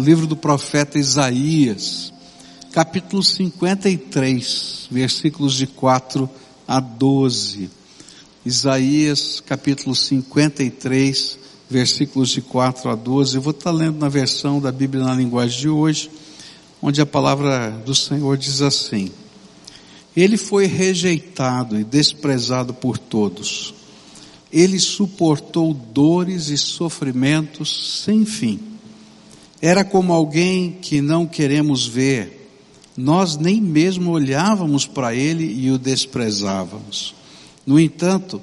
no livro do profeta Isaías, capítulo 53, versículos de 4 a 12. Isaías, capítulo 53, versículos de 4 a 12. Eu vou estar lendo na versão da Bíblia na linguagem de hoje, onde a palavra do Senhor diz assim: Ele foi rejeitado e desprezado por todos. Ele suportou dores e sofrimentos sem fim. Era como alguém que não queremos ver. Nós nem mesmo olhávamos para ele e o desprezávamos. No entanto,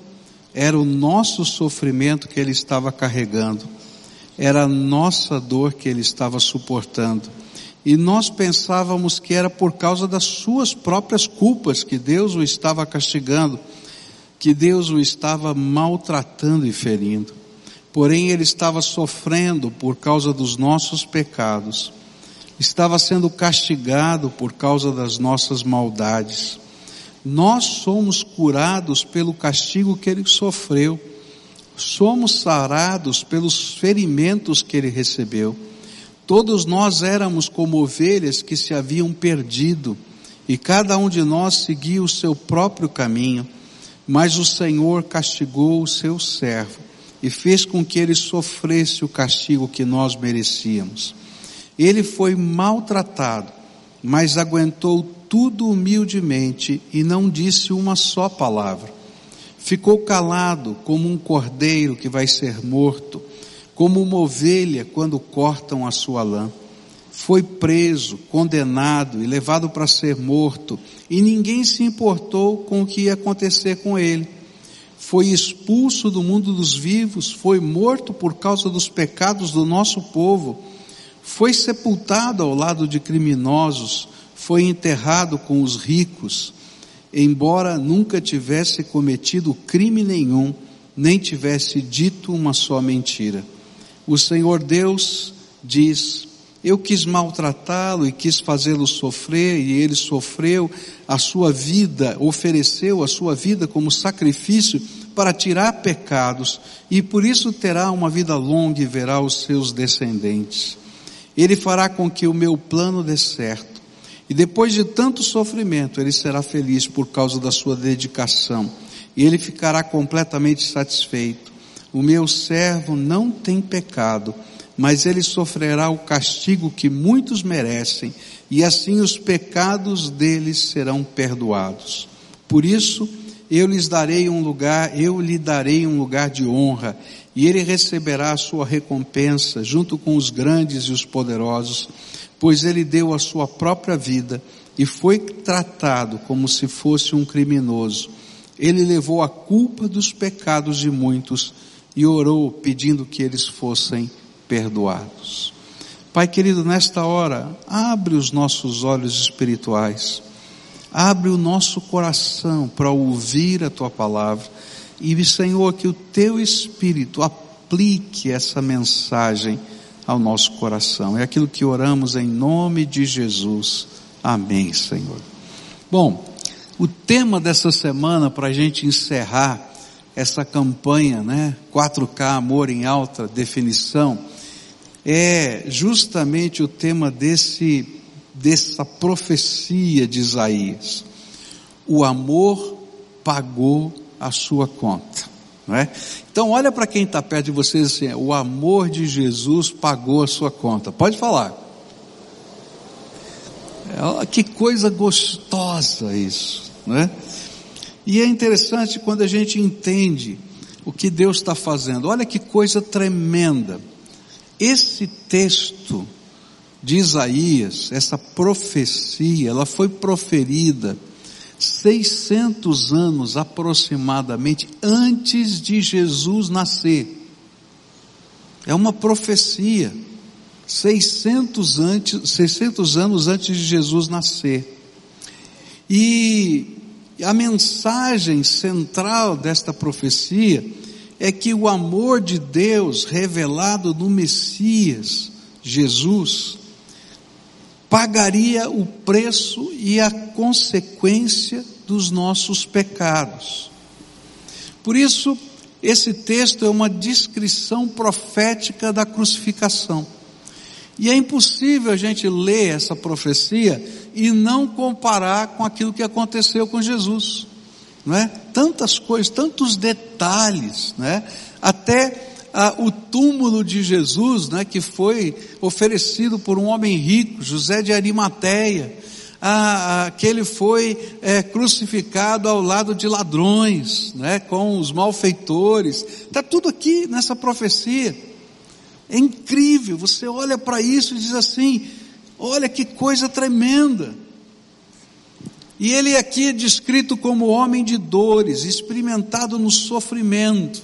era o nosso sofrimento que ele estava carregando, era a nossa dor que ele estava suportando. E nós pensávamos que era por causa das suas próprias culpas que Deus o estava castigando, que Deus o estava maltratando e ferindo. Porém, ele estava sofrendo por causa dos nossos pecados, estava sendo castigado por causa das nossas maldades. Nós somos curados pelo castigo que ele sofreu, somos sarados pelos ferimentos que ele recebeu. Todos nós éramos como ovelhas que se haviam perdido, e cada um de nós seguia o seu próprio caminho, mas o Senhor castigou o seu servo e fez com que ele sofresse o castigo que nós merecíamos. Ele foi maltratado, mas aguentou tudo humildemente e não disse uma só palavra. Ficou calado como um cordeiro que vai ser morto, como uma ovelha quando cortam a sua lã. Foi preso, condenado e levado para ser morto, e ninguém se importou com o que ia acontecer com ele. Foi expulso do mundo dos vivos, foi morto por causa dos pecados do nosso povo, foi sepultado ao lado de criminosos, foi enterrado com os ricos, embora nunca tivesse cometido crime nenhum, nem tivesse dito uma só mentira. O Senhor Deus diz: Eu quis maltratá-lo e quis fazê-lo sofrer, e ele sofreu a sua vida, ofereceu a sua vida como sacrifício para tirar pecados, e por isso terá uma vida longa e verá os seus descendentes. Ele fará com que o meu plano dê certo e depois de tanto sofrimento, ele será feliz por causa da sua dedicação. E ele ficará completamente satisfeito. O meu servo não tem pecado, mas ele sofrerá o castigo que muitos merecem, e assim os pecados deles serão perdoados. Por isso, eu lhes darei um lugar, eu lhe darei um lugar de honra, e ele receberá a sua recompensa junto com os grandes e os poderosos pois ele deu a sua própria vida e foi tratado como se fosse um criminoso. Ele levou a culpa dos pecados de muitos e orou pedindo que eles fossem. Pai querido, nesta hora, abre os nossos olhos espirituais, abre o nosso coração para ouvir a tua palavra e, Senhor, que o teu Espírito aplique essa mensagem ao nosso coração. É aquilo que oramos em nome de Jesus. Amém, Senhor. Bom, o tema dessa semana para a gente encerrar essa campanha, né? 4K Amor em Alta Definição, é justamente o tema desse, dessa profecia de Isaías. O amor pagou a sua conta. É? Então olha para quem está perto de vocês assim, o amor de Jesus pagou a sua conta. Pode falar. É, que coisa gostosa isso, né? E é interessante quando a gente entende o que Deus está fazendo. Olha que coisa tremenda. Esse texto de Isaías, essa profecia, ela foi proferida 600 anos aproximadamente antes de Jesus nascer. É uma profecia. 600, antes, 600 anos antes de Jesus nascer. E a mensagem central desta profecia é que o amor de Deus revelado no Messias, Jesus, pagaria o preço e a consequência dos nossos pecados. Por isso, esse texto é uma descrição profética da crucificação. E é impossível a gente ler essa profecia e não comparar com aquilo que aconteceu com Jesus, não é? Tantas coisas, tantos detalhes, né? Até ah, o túmulo de Jesus, né, que foi oferecido por um homem rico, José de Arimateia, ah, ah, que ele foi é, crucificado ao lado de ladrões, né, com os malfeitores, está tudo aqui nessa profecia. É incrível, você olha para isso e diz assim: olha que coisa tremenda. E ele aqui é descrito como homem de dores, experimentado no sofrimento.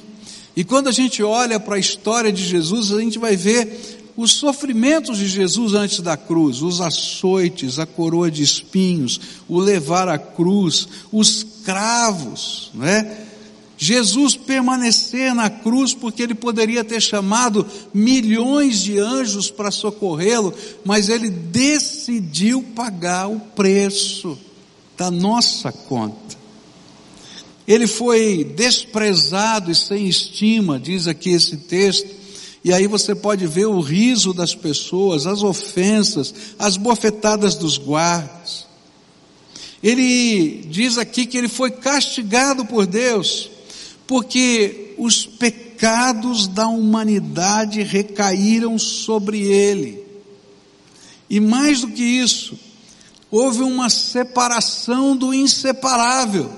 E quando a gente olha para a história de Jesus, a gente vai ver os sofrimentos de Jesus antes da cruz, os açoites, a coroa de espinhos, o levar à cruz, os cravos, não é? Jesus permanecer na cruz porque ele poderia ter chamado milhões de anjos para socorrê-lo, mas ele decidiu pagar o preço da nossa conta. Ele foi desprezado e sem estima, diz aqui esse texto, e aí você pode ver o riso das pessoas, as ofensas, as bofetadas dos guardas. Ele diz aqui que ele foi castigado por Deus, porque os pecados da humanidade recaíram sobre ele. E mais do que isso, houve uma separação do inseparável.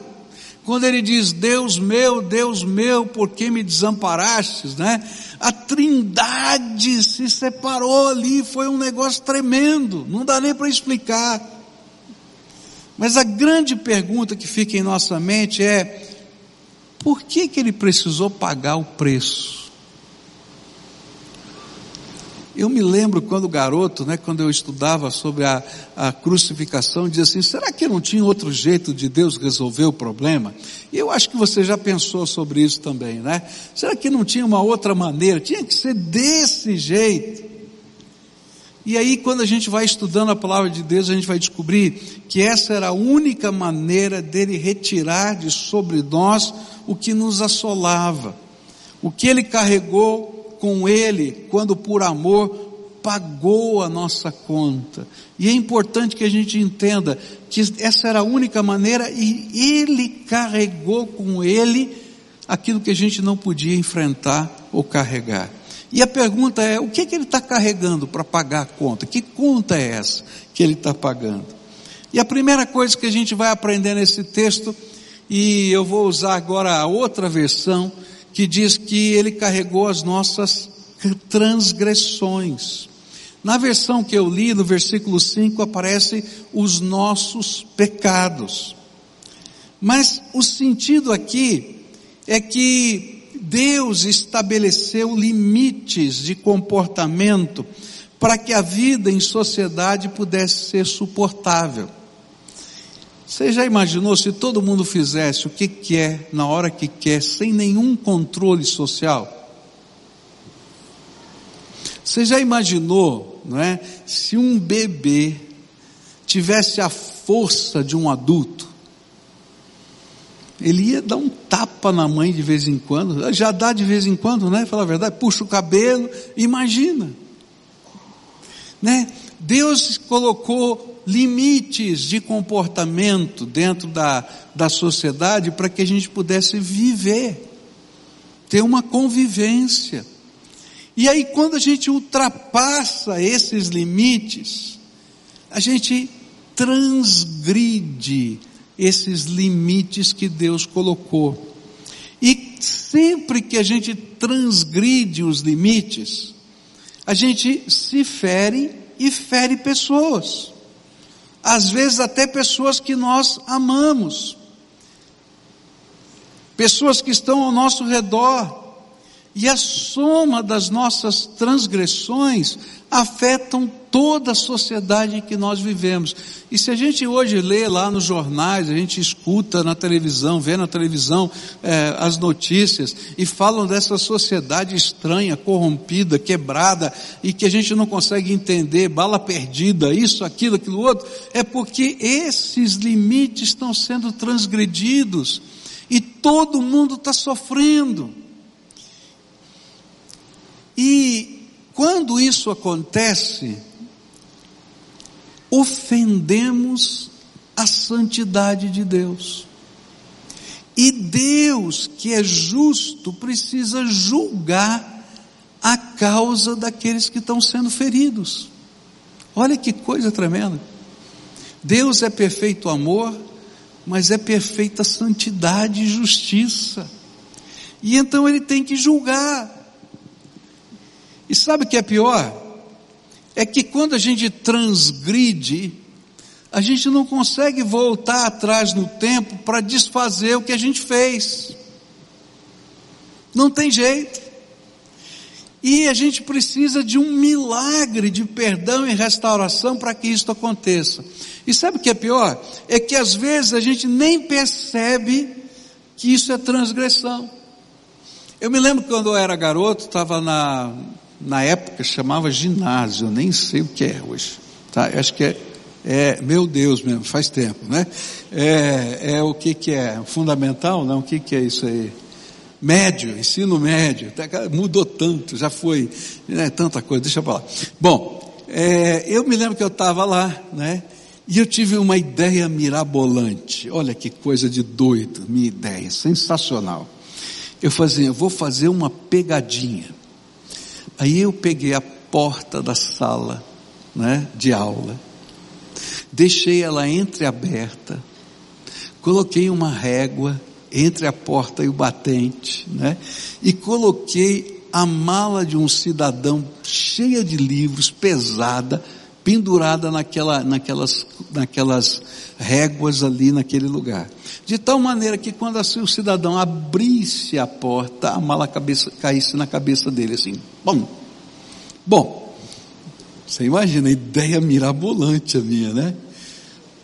Quando ele diz, Deus meu, Deus meu, por que me desamparastes, né? A trindade se separou ali, foi um negócio tremendo, não dá nem para explicar. Mas a grande pergunta que fica em nossa mente é, por que, que ele precisou pagar o preço? Eu me lembro quando garoto, né, quando eu estudava sobre a, a crucificação, dizia assim, será que não tinha outro jeito de Deus resolver o problema? E eu acho que você já pensou sobre isso também, né? Será que não tinha uma outra maneira? Tinha que ser desse jeito. E aí, quando a gente vai estudando a palavra de Deus, a gente vai descobrir que essa era a única maneira dele retirar de sobre nós o que nos assolava, o que ele carregou com ele, quando por amor pagou a nossa conta. E é importante que a gente entenda que essa era a única maneira e ele carregou com ele aquilo que a gente não podia enfrentar ou carregar. E a pergunta é: o que, é que ele está carregando para pagar a conta? Que conta é essa que ele está pagando? E a primeira coisa que a gente vai aprender nesse texto, e eu vou usar agora a outra versão, que diz que ele carregou as nossas transgressões. Na versão que eu li, no versículo 5, aparece os nossos pecados. Mas o sentido aqui é que Deus estabeleceu limites de comportamento para que a vida em sociedade pudesse ser suportável. Você já imaginou se todo mundo fizesse o que quer, na hora que quer, sem nenhum controle social? Você já imaginou, não é? Se um bebê tivesse a força de um adulto, ele ia dar um tapa na mãe de vez em quando, já dá de vez em quando, né? Fala a verdade, puxa o cabelo, imagina. Né? Deus colocou limites de comportamento dentro da, da sociedade para que a gente pudesse viver, ter uma convivência. E aí, quando a gente ultrapassa esses limites, a gente transgride esses limites que Deus colocou. E sempre que a gente transgride os limites, a gente se fere e fere pessoas. Às vezes até pessoas que nós amamos. Pessoas que estão ao nosso redor. E a soma das nossas transgressões afetam toda a sociedade em que nós vivemos. E se a gente hoje lê lá nos jornais, a gente escuta na televisão, vê na televisão é, as notícias e falam dessa sociedade estranha, corrompida, quebrada e que a gente não consegue entender, bala perdida, isso, aquilo, aquilo outro, é porque esses limites estão sendo transgredidos e todo mundo está sofrendo. E quando isso acontece, ofendemos a santidade de Deus. E Deus, que é justo, precisa julgar a causa daqueles que estão sendo feridos. Olha que coisa tremenda. Deus é perfeito amor, mas é perfeita santidade e justiça. E então ele tem que julgar. E sabe o que é pior? É que quando a gente transgride, a gente não consegue voltar atrás no tempo para desfazer o que a gente fez. Não tem jeito. E a gente precisa de um milagre de perdão e restauração para que isso aconteça. E sabe o que é pior? É que às vezes a gente nem percebe que isso é transgressão. Eu me lembro quando eu era garoto, estava na, na época chamava ginásio, nem sei o que é hoje. Tá? Acho que é é, meu Deus mesmo, faz tempo, né? É, é o que que é? Fundamental? Não, o que que é isso aí? Médio, ensino médio, mudou tanto, já foi, né, tanta coisa, deixa eu falar. Bom, é, eu me lembro que eu estava lá, né? E eu tive uma ideia mirabolante. Olha que coisa de doido, minha ideia, sensacional. Eu fazia, eu vou fazer uma pegadinha. Aí eu peguei a porta da sala, né, de aula deixei ela entreaberta, coloquei uma régua entre a porta e o batente, né? E coloquei a mala de um cidadão cheia de livros, pesada, pendurada naquela, naquelas, naquelas réguas ali naquele lugar. De tal maneira que quando assim, o cidadão abrisse a porta, a mala cabeça, caísse na cabeça dele assim, bom. Bom, você imagina, ideia mirabolante a minha, né?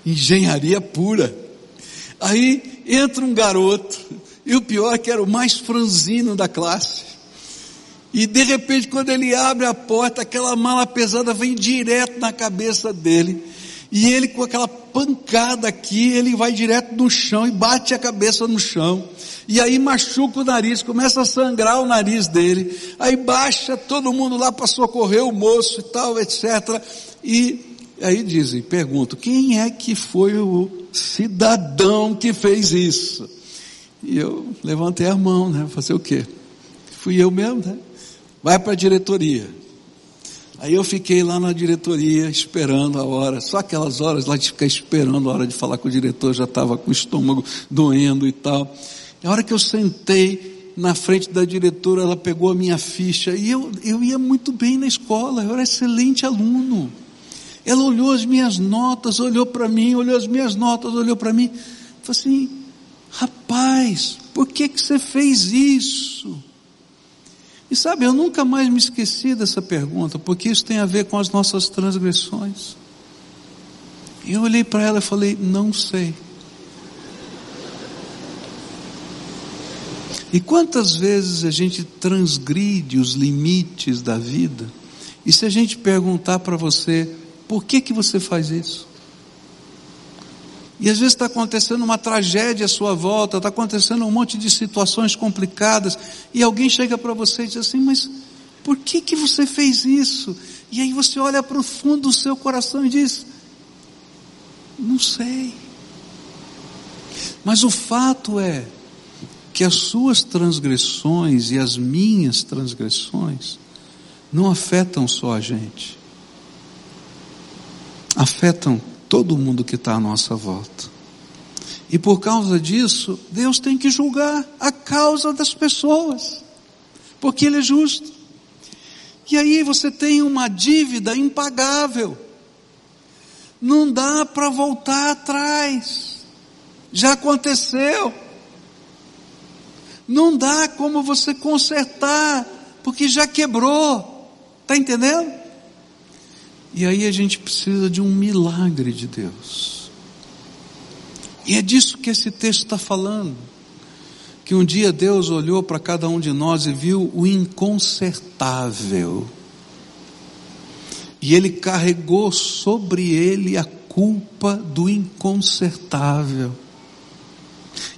Engenharia pura. Aí entra um garoto, e o pior é que era o mais franzino da classe. E de repente, quando ele abre a porta, aquela mala pesada vem direto na cabeça dele. E ele com aquela pancada aqui, ele vai direto no chão e bate a cabeça no chão. E aí machuca o nariz, começa a sangrar o nariz dele. Aí baixa todo mundo lá para socorrer o moço e tal, etc. E aí dizem, pergunto, quem é que foi o cidadão que fez isso? E eu levantei a mão, né? Fazer o quê? Fui eu mesmo, né? Vai para a diretoria. Aí eu fiquei lá na diretoria esperando a hora, só aquelas horas lá de ficar esperando a hora de falar com o diretor, já estava com o estômago doendo e tal. E a hora que eu sentei na frente da diretora, ela pegou a minha ficha e eu, eu ia muito bem na escola, eu era excelente aluno. Ela olhou as minhas notas, olhou para mim, olhou as minhas notas, olhou para mim, falou assim: rapaz, por que que você fez isso? E sabe, eu nunca mais me esqueci dessa pergunta, porque isso tem a ver com as nossas transgressões. E eu olhei para ela e falei: não sei. E quantas vezes a gente transgride os limites da vida? E se a gente perguntar para você, por que que você faz isso? E às vezes está acontecendo uma tragédia à sua volta, está acontecendo um monte de situações complicadas, e alguém chega para você e diz assim, mas por que que você fez isso? E aí você olha para o fundo do seu coração e diz, não sei. Mas o fato é que as suas transgressões e as minhas transgressões não afetam só a gente, afetam todo mundo que está à nossa volta. E por causa disso, Deus tem que julgar a causa das pessoas, porque Ele é justo. E aí você tem uma dívida impagável, não dá para voltar atrás, já aconteceu, não dá como você consertar, porque já quebrou, está entendendo? E aí a gente precisa de um milagre de Deus. E é disso que esse texto está falando. Que um dia Deus olhou para cada um de nós e viu o inconsertável. E ele carregou sobre ele a culpa do inconsertável.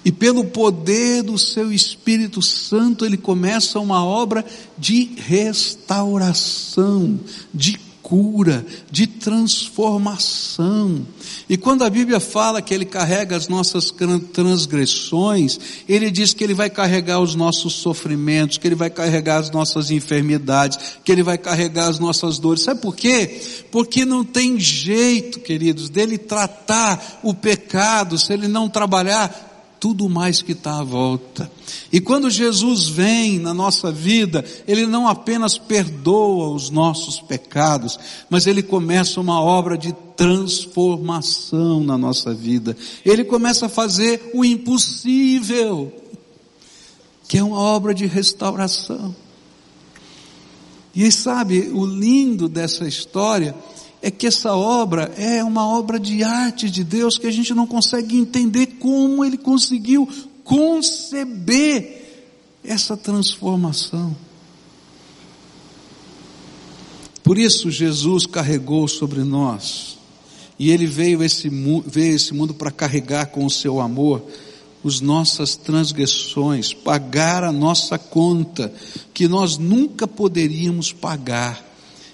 E pelo poder do seu Espírito Santo, ele começa uma obra de restauração, de cura, de transformação. E quando a Bíblia fala que Ele carrega as nossas transgressões, Ele diz que Ele vai carregar os nossos sofrimentos, que Ele vai carregar as nossas enfermidades, que Ele vai carregar as nossas dores. Sabe por quê? Porque não tem jeito, queridos, dele tratar o pecado se Ele não trabalhar tudo mais que está à volta. E quando Jesus vem na nossa vida, Ele não apenas perdoa os nossos pecados, mas Ele começa uma obra de transformação na nossa vida. Ele começa a fazer o impossível, que é uma obra de restauração. E sabe, o lindo dessa história é que essa obra é uma obra de arte de Deus que a gente não consegue entender como ele conseguiu conceber essa transformação. Por isso Jesus carregou sobre nós, e ele veio esse, veio esse mundo para carregar com o seu amor as nossas transgressões, pagar a nossa conta, que nós nunca poderíamos pagar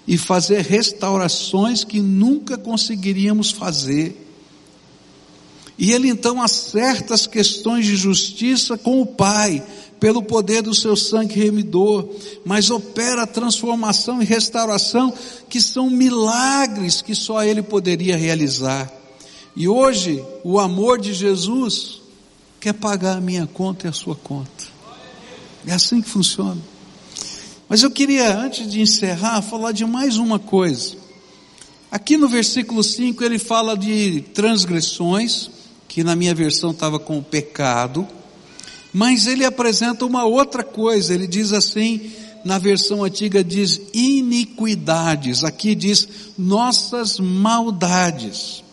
e fazer restaurações que nunca conseguiríamos fazer. E ele então acerta as questões de justiça com o Pai, pelo poder do seu sangue remidor, mas opera transformação e restauração que são milagres que só ele poderia realizar. E hoje, o amor de Jesus quer pagar a minha conta e a sua conta. É assim que funciona. Mas eu queria, antes de encerrar, falar de mais uma coisa. Aqui no versículo 5 ele fala de transgressões, que na minha versão estava com o pecado, mas ele apresenta uma outra coisa, ele diz assim, na versão antiga diz iniquidades, aqui diz nossas maldades.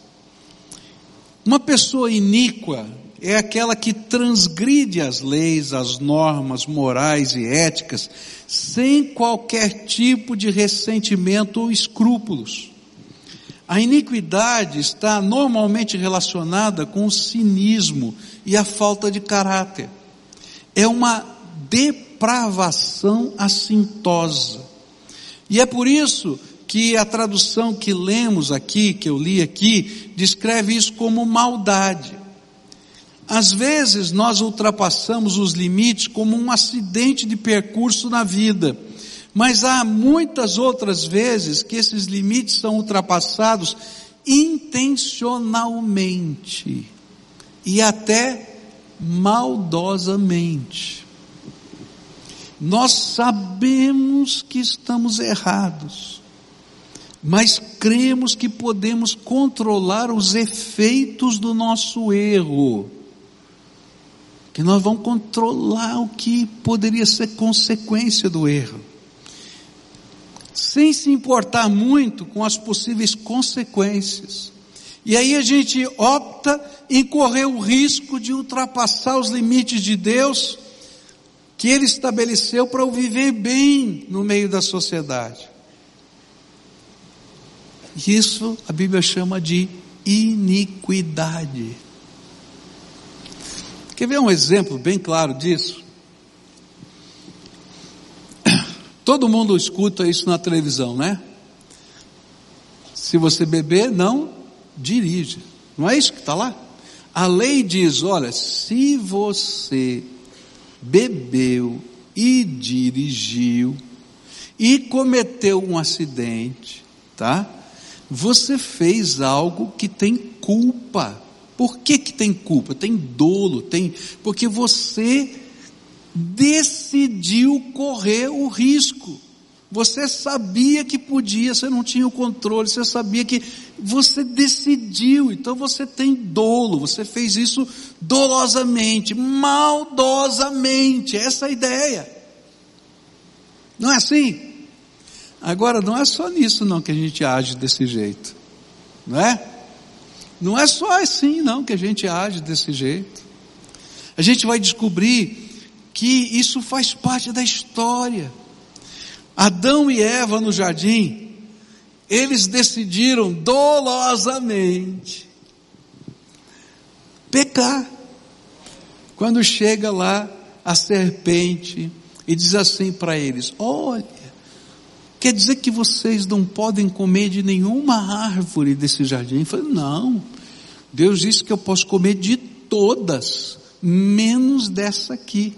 Uma pessoa iníqua é aquela que transgride as leis, as normas morais e éticas, sem qualquer tipo de ressentimento ou escrúpulos. A iniquidade está normalmente relacionada com o cinismo e a falta de caráter. É uma depravação assintosa. E é por isso que a tradução que lemos aqui, que eu li aqui, descreve isso como maldade. Às vezes nós ultrapassamos os limites como um acidente de percurso na vida, mas há muitas outras vezes que esses limites são ultrapassados intencionalmente e até maldosamente. Nós sabemos que estamos errados, mas cremos que podemos controlar os efeitos do nosso erro que nós vamos controlar o que poderia ser consequência do erro, sem se importar muito com as possíveis consequências. E aí a gente opta em correr o risco de ultrapassar os limites de Deus que Ele estabeleceu para o viver bem no meio da sociedade. Isso a Bíblia chama de iniquidade. Quer ver um exemplo bem claro disso? Todo mundo escuta isso na televisão, né? Se você beber, não dirige. Não é isso que está lá? A lei diz: olha, se você bebeu e dirigiu e cometeu um acidente, tá? Você fez algo que tem culpa. Por que que tem culpa? Tem dolo, tem, porque você decidiu correr o risco. Você sabia que podia, você não tinha o controle, você sabia que você decidiu, então você tem dolo, você fez isso dolosamente, maldosamente, essa é a ideia. Não é assim? Agora, não é só nisso não que a gente age desse jeito, não é? Não é só assim não que a gente age desse jeito. A gente vai descobrir que isso faz parte da história. Adão e Eva no jardim, eles decidiram dolosamente pecar. Quando chega lá a serpente e diz assim para eles: Olha, quer dizer que vocês não podem comer de nenhuma árvore desse jardim? Eu falei: Não, Deus disse que eu posso comer de todas, menos dessa aqui.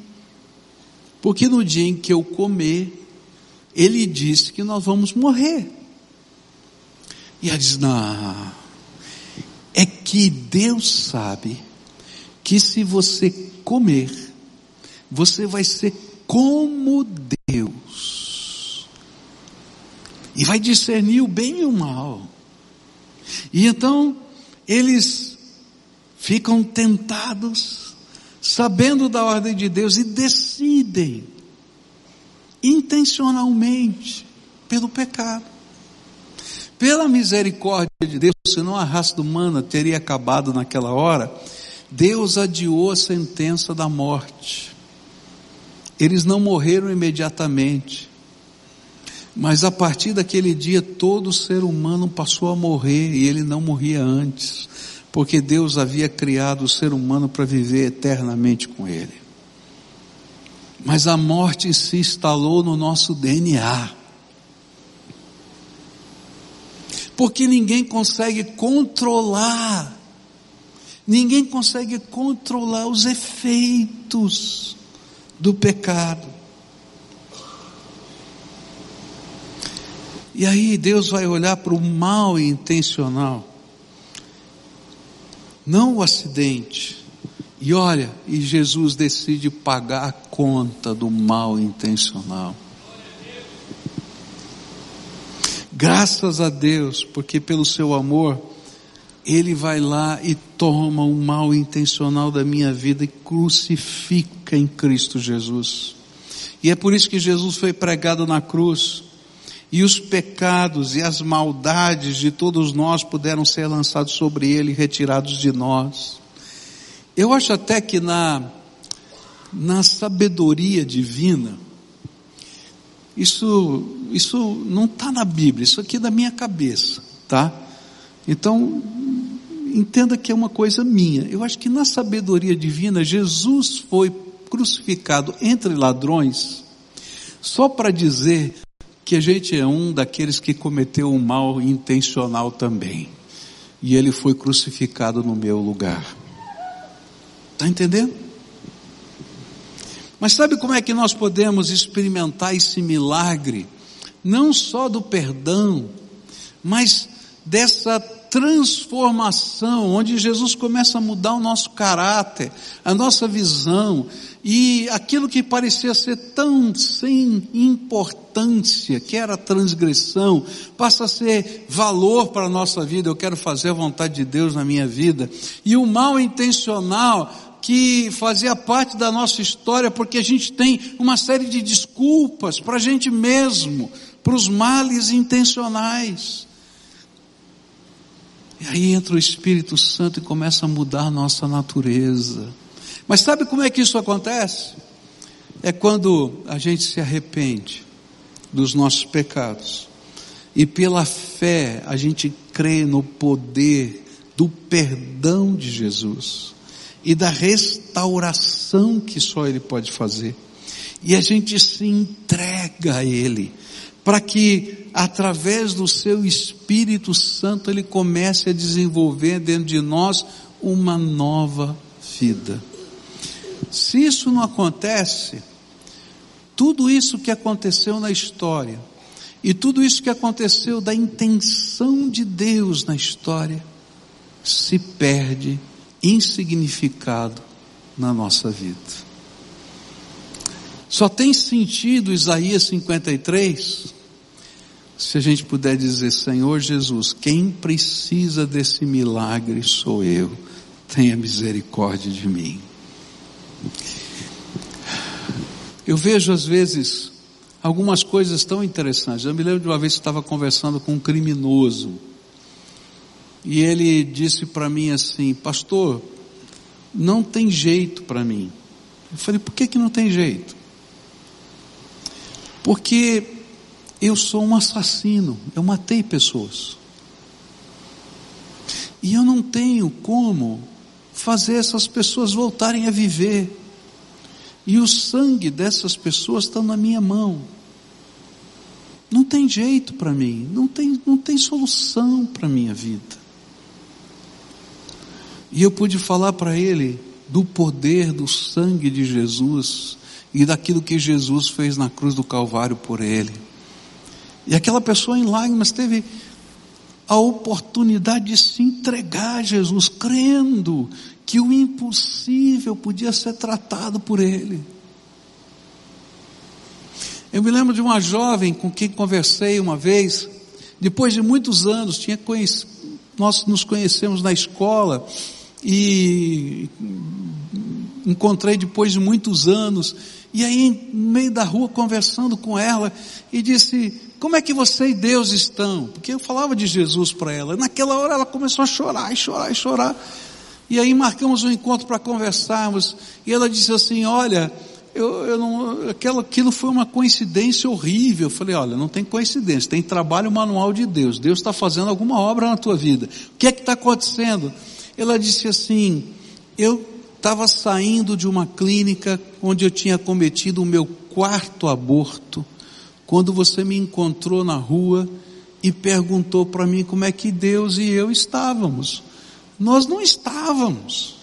Porque no dia em que eu comer, Ele disse que nós vamos morrer. E ela diz: Não, é que Deus sabe que se você comer, você vai ser como Deus. E vai discernir o bem e o mal. E então, eles ficam tentados, sabendo da ordem de Deus e decidem, intencionalmente, pelo pecado. Pela misericórdia de Deus, senão a raça humana teria acabado naquela hora, Deus adiou a sentença da morte. Eles não morreram imediatamente, mas a partir daquele dia todo ser humano passou a morrer e ele não morria antes, porque Deus havia criado o ser humano para viver eternamente com ele. Mas a morte se instalou no nosso DNA. porque ninguém consegue controlar, ninguém consegue controlar os efeitos do pecado. E aí Deus vai olhar para o mal intencional, não o acidente. E olha, e Jesus decide pagar a conta do mal intencional. Graças a Deus, porque pelo seu amor, Ele vai lá e toma o mal intencional da minha vida e crucifica em Cristo Jesus. E é por isso que Jesus foi pregado na cruz. E os pecados e as maldades de todos nós puderam ser lançados sobre Ele retirados de nós. Eu acho até que na, na sabedoria divina, isso, isso não está na Bíblia, isso aqui é da minha cabeça, tá? Então, entenda que é uma coisa minha. Eu acho que na sabedoria divina, Jesus foi crucificado entre ladrões, só para dizer que a gente é um daqueles que cometeu um mal intencional também. E ele foi crucificado no meu lugar. Está entendendo? Mas sabe como é que nós podemos experimentar esse milagre? Não só do perdão, mas dessa transformação, onde Jesus começa a mudar o nosso caráter, a nossa visão, e aquilo que parecia ser tão sem importância, que era transgressão, passa a ser valor para a nossa vida. Eu quero fazer a vontade de Deus na minha vida. E o mal intencional que fazia parte da nossa história, porque a gente tem uma série de desculpas para a gente mesmo, para os males intencionais. E aí entra o Espírito Santo e começa a mudar a nossa natureza. Mas sabe como é que isso acontece? É quando a gente se arrepende dos nossos pecados. E pela fé a gente crê no poder do perdão de Jesus e da restauração que só Ele pode fazer. E a gente se entrega a Ele, para que através do seu Espírito Santo Ele comece a desenvolver dentro de nós uma nova vida. Se isso não acontece, tudo isso que aconteceu na história, e tudo isso que aconteceu da intenção de Deus na história, se perde insignificado na nossa vida. Só tem sentido Isaías 53 se a gente puder dizer, Senhor Jesus, quem precisa desse milagre sou eu, tenha misericórdia de mim. Eu vejo às vezes algumas coisas tão interessantes. Eu me lembro de uma vez que estava conversando com um criminoso e ele disse para mim assim, pastor, não tem jeito para mim. Eu falei, por que que não tem jeito? Porque eu sou um assassino, eu matei pessoas. E eu não tenho como fazer essas pessoas voltarem a viver. E o sangue dessas pessoas está na minha mão. Não tem jeito para mim, não tem, não tem solução para a minha vida. E eu pude falar para ele do poder do sangue de Jesus e daquilo que Jesus fez na cruz do Calvário por ele. E aquela pessoa em lágrimas teve a oportunidade de se entregar a Jesus, crendo que o impossível podia ser tratado por ele. Eu me lembro de uma jovem com quem conversei uma vez, depois de muitos anos, tinha nós nos conhecemos na escola e encontrei depois de muitos anos, e aí no meio da rua conversando com ela, e disse, como é que você e Deus estão? Porque eu falava de Jesus para ela. Naquela hora ela começou a chorar, e chorar, e chorar. E aí marcamos um encontro para conversarmos. E ela disse assim: Olha, eu, eu não, aquilo, aquilo foi uma coincidência horrível. Eu falei: Olha, não tem coincidência, tem trabalho manual de Deus. Deus está fazendo alguma obra na tua vida. O que é que está acontecendo? Ela disse assim: Eu estava saindo de uma clínica onde eu tinha cometido o meu quarto aborto quando você me encontrou na rua e perguntou para mim como é que Deus e eu estávamos. Nós não estávamos.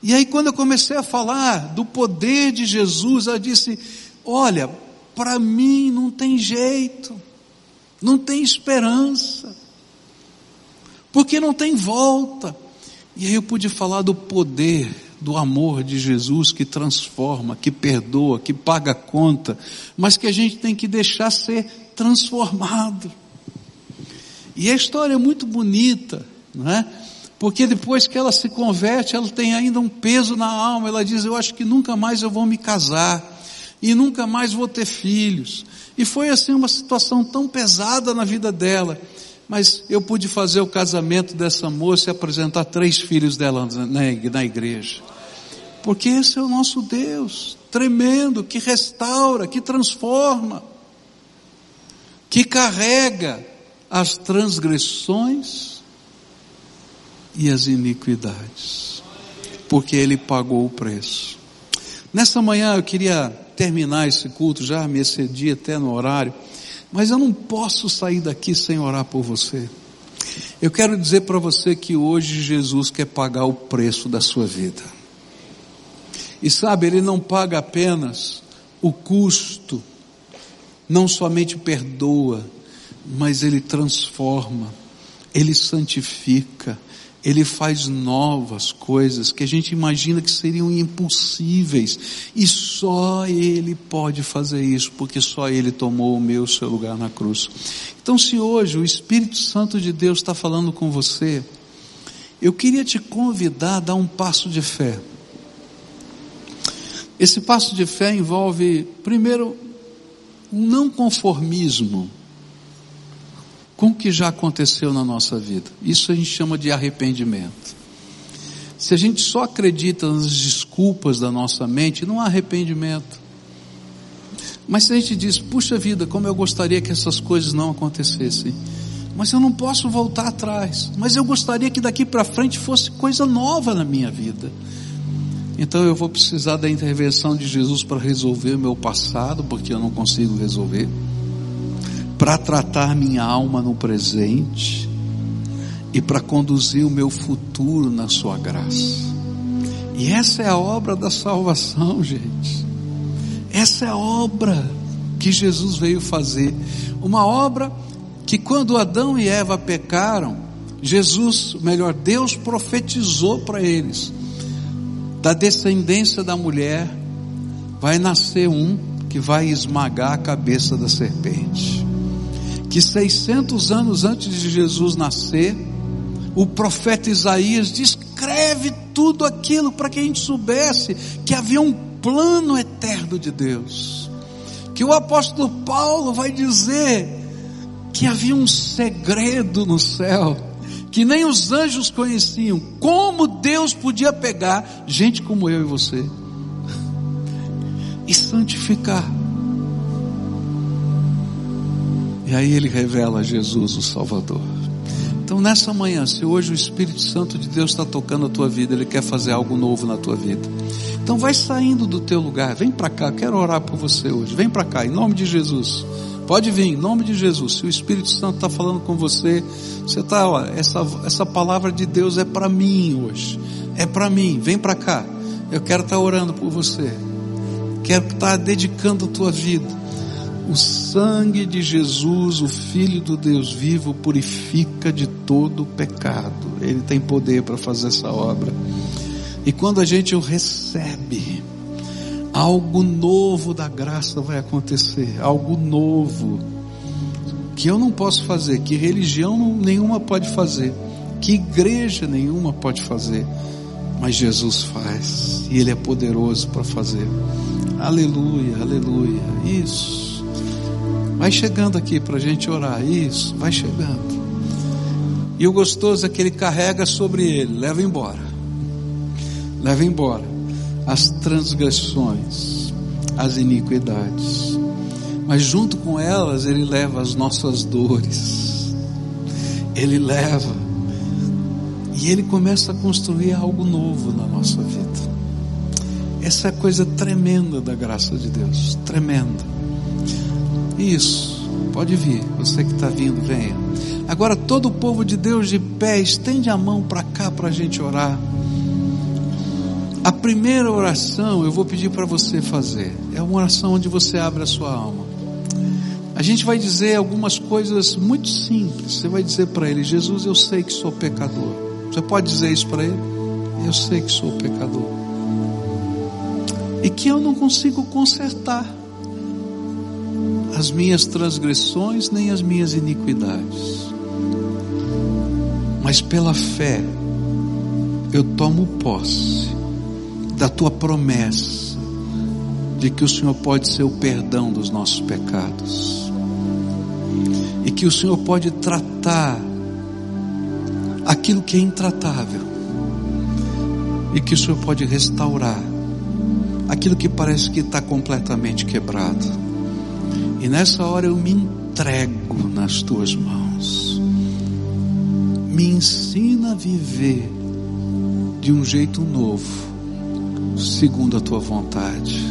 E aí, quando eu comecei a falar do poder de Jesus, ela disse: Olha, para mim não tem jeito, não tem esperança, porque não tem volta. E aí eu pude falar do poder do amor de Jesus que transforma, que perdoa, que paga a conta, mas que a gente tem que deixar ser transformado. E a história é muito bonita, não é? Porque depois que ela se converte, ela tem ainda um peso na alma. Ela diz: Eu acho que nunca mais eu vou me casar, e nunca mais vou ter filhos. E foi assim uma situação tão pesada na vida dela. Mas eu pude fazer o casamento dessa moça e apresentar três filhos dela na igreja. Porque esse é o nosso Deus, tremendo, que restaura, que transforma, que carrega as transgressões e as iniquidades. Porque Ele pagou o preço. Nessa manhã eu queria terminar esse culto, já me excedi até no horário mas eu não posso sair daqui sem orar por você. Eu quero dizer para você que hoje Jesus quer pagar o preço da sua vida. E sabe, Ele não paga apenas o custo, não somente perdoa, mas Ele transforma, Ele santifica, ele faz novas coisas que a gente imagina que seriam impossíveis. E só Ele pode fazer isso, porque só Ele tomou o meu seu lugar na cruz. Então, se hoje o Espírito Santo de Deus está falando com você, eu queria te convidar a dar um passo de fé. Esse passo de fé envolve, primeiro, um não conformismo com o que já aconteceu na nossa vida. Isso a gente chama de arrependimento. Se a gente só acredita nas desculpas da nossa mente, não há arrependimento. Mas se a gente diz, puxa vida, como eu gostaria que essas coisas não acontecessem, mas eu não posso voltar atrás, mas eu gostaria que daqui para frente fosse coisa nova na minha vida. Então eu vou precisar da intervenção de Jesus para resolver o meu passado, porque eu não consigo resolver para tratar minha alma no presente e para conduzir o meu futuro na sua graça. E essa é a obra da salvação, gente. Essa é a obra que Jesus veio fazer. Uma obra que quando Adão e Eva pecaram, Jesus, melhor, Deus profetizou para eles. Da descendência da mulher vai nascer um que vai esmagar a cabeça da serpente que 600 anos antes de Jesus nascer, o profeta Isaías descreve tudo aquilo para que a gente soubesse que havia um plano eterno de Deus. Que o apóstolo Paulo vai dizer que havia um segredo no céu que nem os anjos conheciam. Como Deus podia pegar gente como eu e você e santificar e aí ele revela Jesus, o Salvador. Então nessa manhã, se hoje o Espírito Santo de Deus está tocando a tua vida, Ele quer fazer algo novo na tua vida. Então vai saindo do teu lugar, vem para cá, quero orar por você hoje. Vem para cá, em nome de Jesus. Pode vir, em nome de Jesus. Se o Espírito Santo está falando com você, você está, essa, essa palavra de Deus é para mim hoje. É para mim, vem para cá. Eu quero estar tá orando por você. Quero estar tá dedicando a tua vida o sangue de Jesus, o Filho do Deus vivo, purifica de todo o pecado. Ele tem poder para fazer essa obra. E quando a gente o recebe, algo novo da graça vai acontecer, algo novo que eu não posso fazer, que religião nenhuma pode fazer, que igreja nenhuma pode fazer, mas Jesus faz e Ele é poderoso para fazer. Aleluia, aleluia. Isso. Vai chegando aqui para a gente orar. Isso, vai chegando. E o gostoso é que ele carrega sobre ele, leva embora. Leva embora as transgressões, as iniquidades. Mas junto com elas, ele leva as nossas dores. Ele leva. E ele começa a construir algo novo na nossa vida. Essa é a coisa tremenda da graça de Deus, tremenda. Isso, pode vir, você que está vindo, venha. Agora, todo o povo de Deus de pé, estende a mão para cá para a gente orar. A primeira oração eu vou pedir para você fazer. É uma oração onde você abre a sua alma. A gente vai dizer algumas coisas muito simples. Você vai dizer para ele: Jesus, eu sei que sou pecador. Você pode dizer isso para ele? Eu sei que sou pecador. E que eu não consigo consertar as minhas transgressões nem as minhas iniquidades. Mas pela fé, eu tomo posse da tua promessa de que o Senhor pode ser o perdão dos nossos pecados e que o Senhor pode tratar aquilo que é intratável e que o Senhor pode restaurar aquilo que parece que está completamente quebrado. E nessa hora eu me entrego nas tuas mãos. Me ensina a viver de um jeito novo, segundo a tua vontade.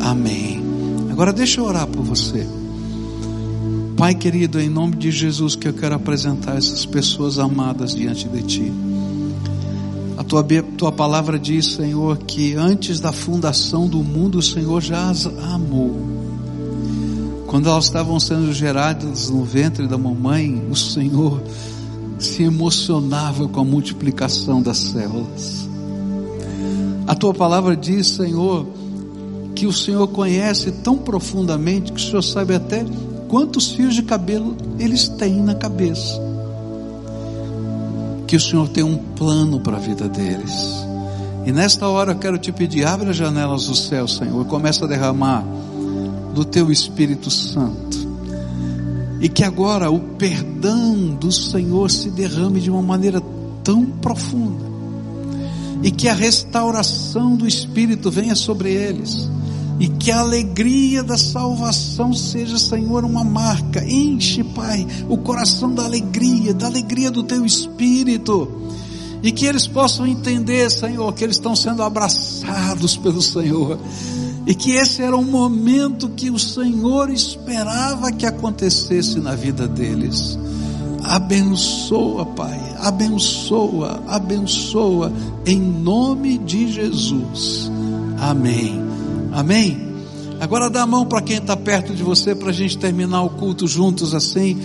Amém. Agora deixa eu orar por você. Pai querido, em nome de Jesus que eu quero apresentar essas pessoas amadas diante de ti. A tua, tua palavra diz, Senhor, que antes da fundação do mundo o Senhor já as amou. Quando elas estavam sendo geradas no ventre da mamãe, o Senhor se emocionava com a multiplicação das células. A tua palavra diz, Senhor, que o Senhor conhece tão profundamente que o Senhor sabe até quantos fios de cabelo eles têm na cabeça. Que o Senhor tem um plano para a vida deles. E nesta hora eu quero te pedir, abre as janelas do céu, Senhor, e começa a derramar do teu Espírito Santo. E que agora o perdão do Senhor se derrame de uma maneira tão profunda. E que a restauração do Espírito venha sobre eles. E que a alegria da salvação seja, Senhor, uma marca. Enche, Pai, o coração da alegria, da alegria do teu Espírito. E que eles possam entender, Senhor, que eles estão sendo abraçados pelo Senhor e que esse era um momento que o Senhor esperava que acontecesse na vida deles. Abençoa, Pai, abençoa, abençoa, em nome de Jesus. Amém. Amém. Agora dá a mão para quem está perto de você para a gente terminar o culto juntos assim.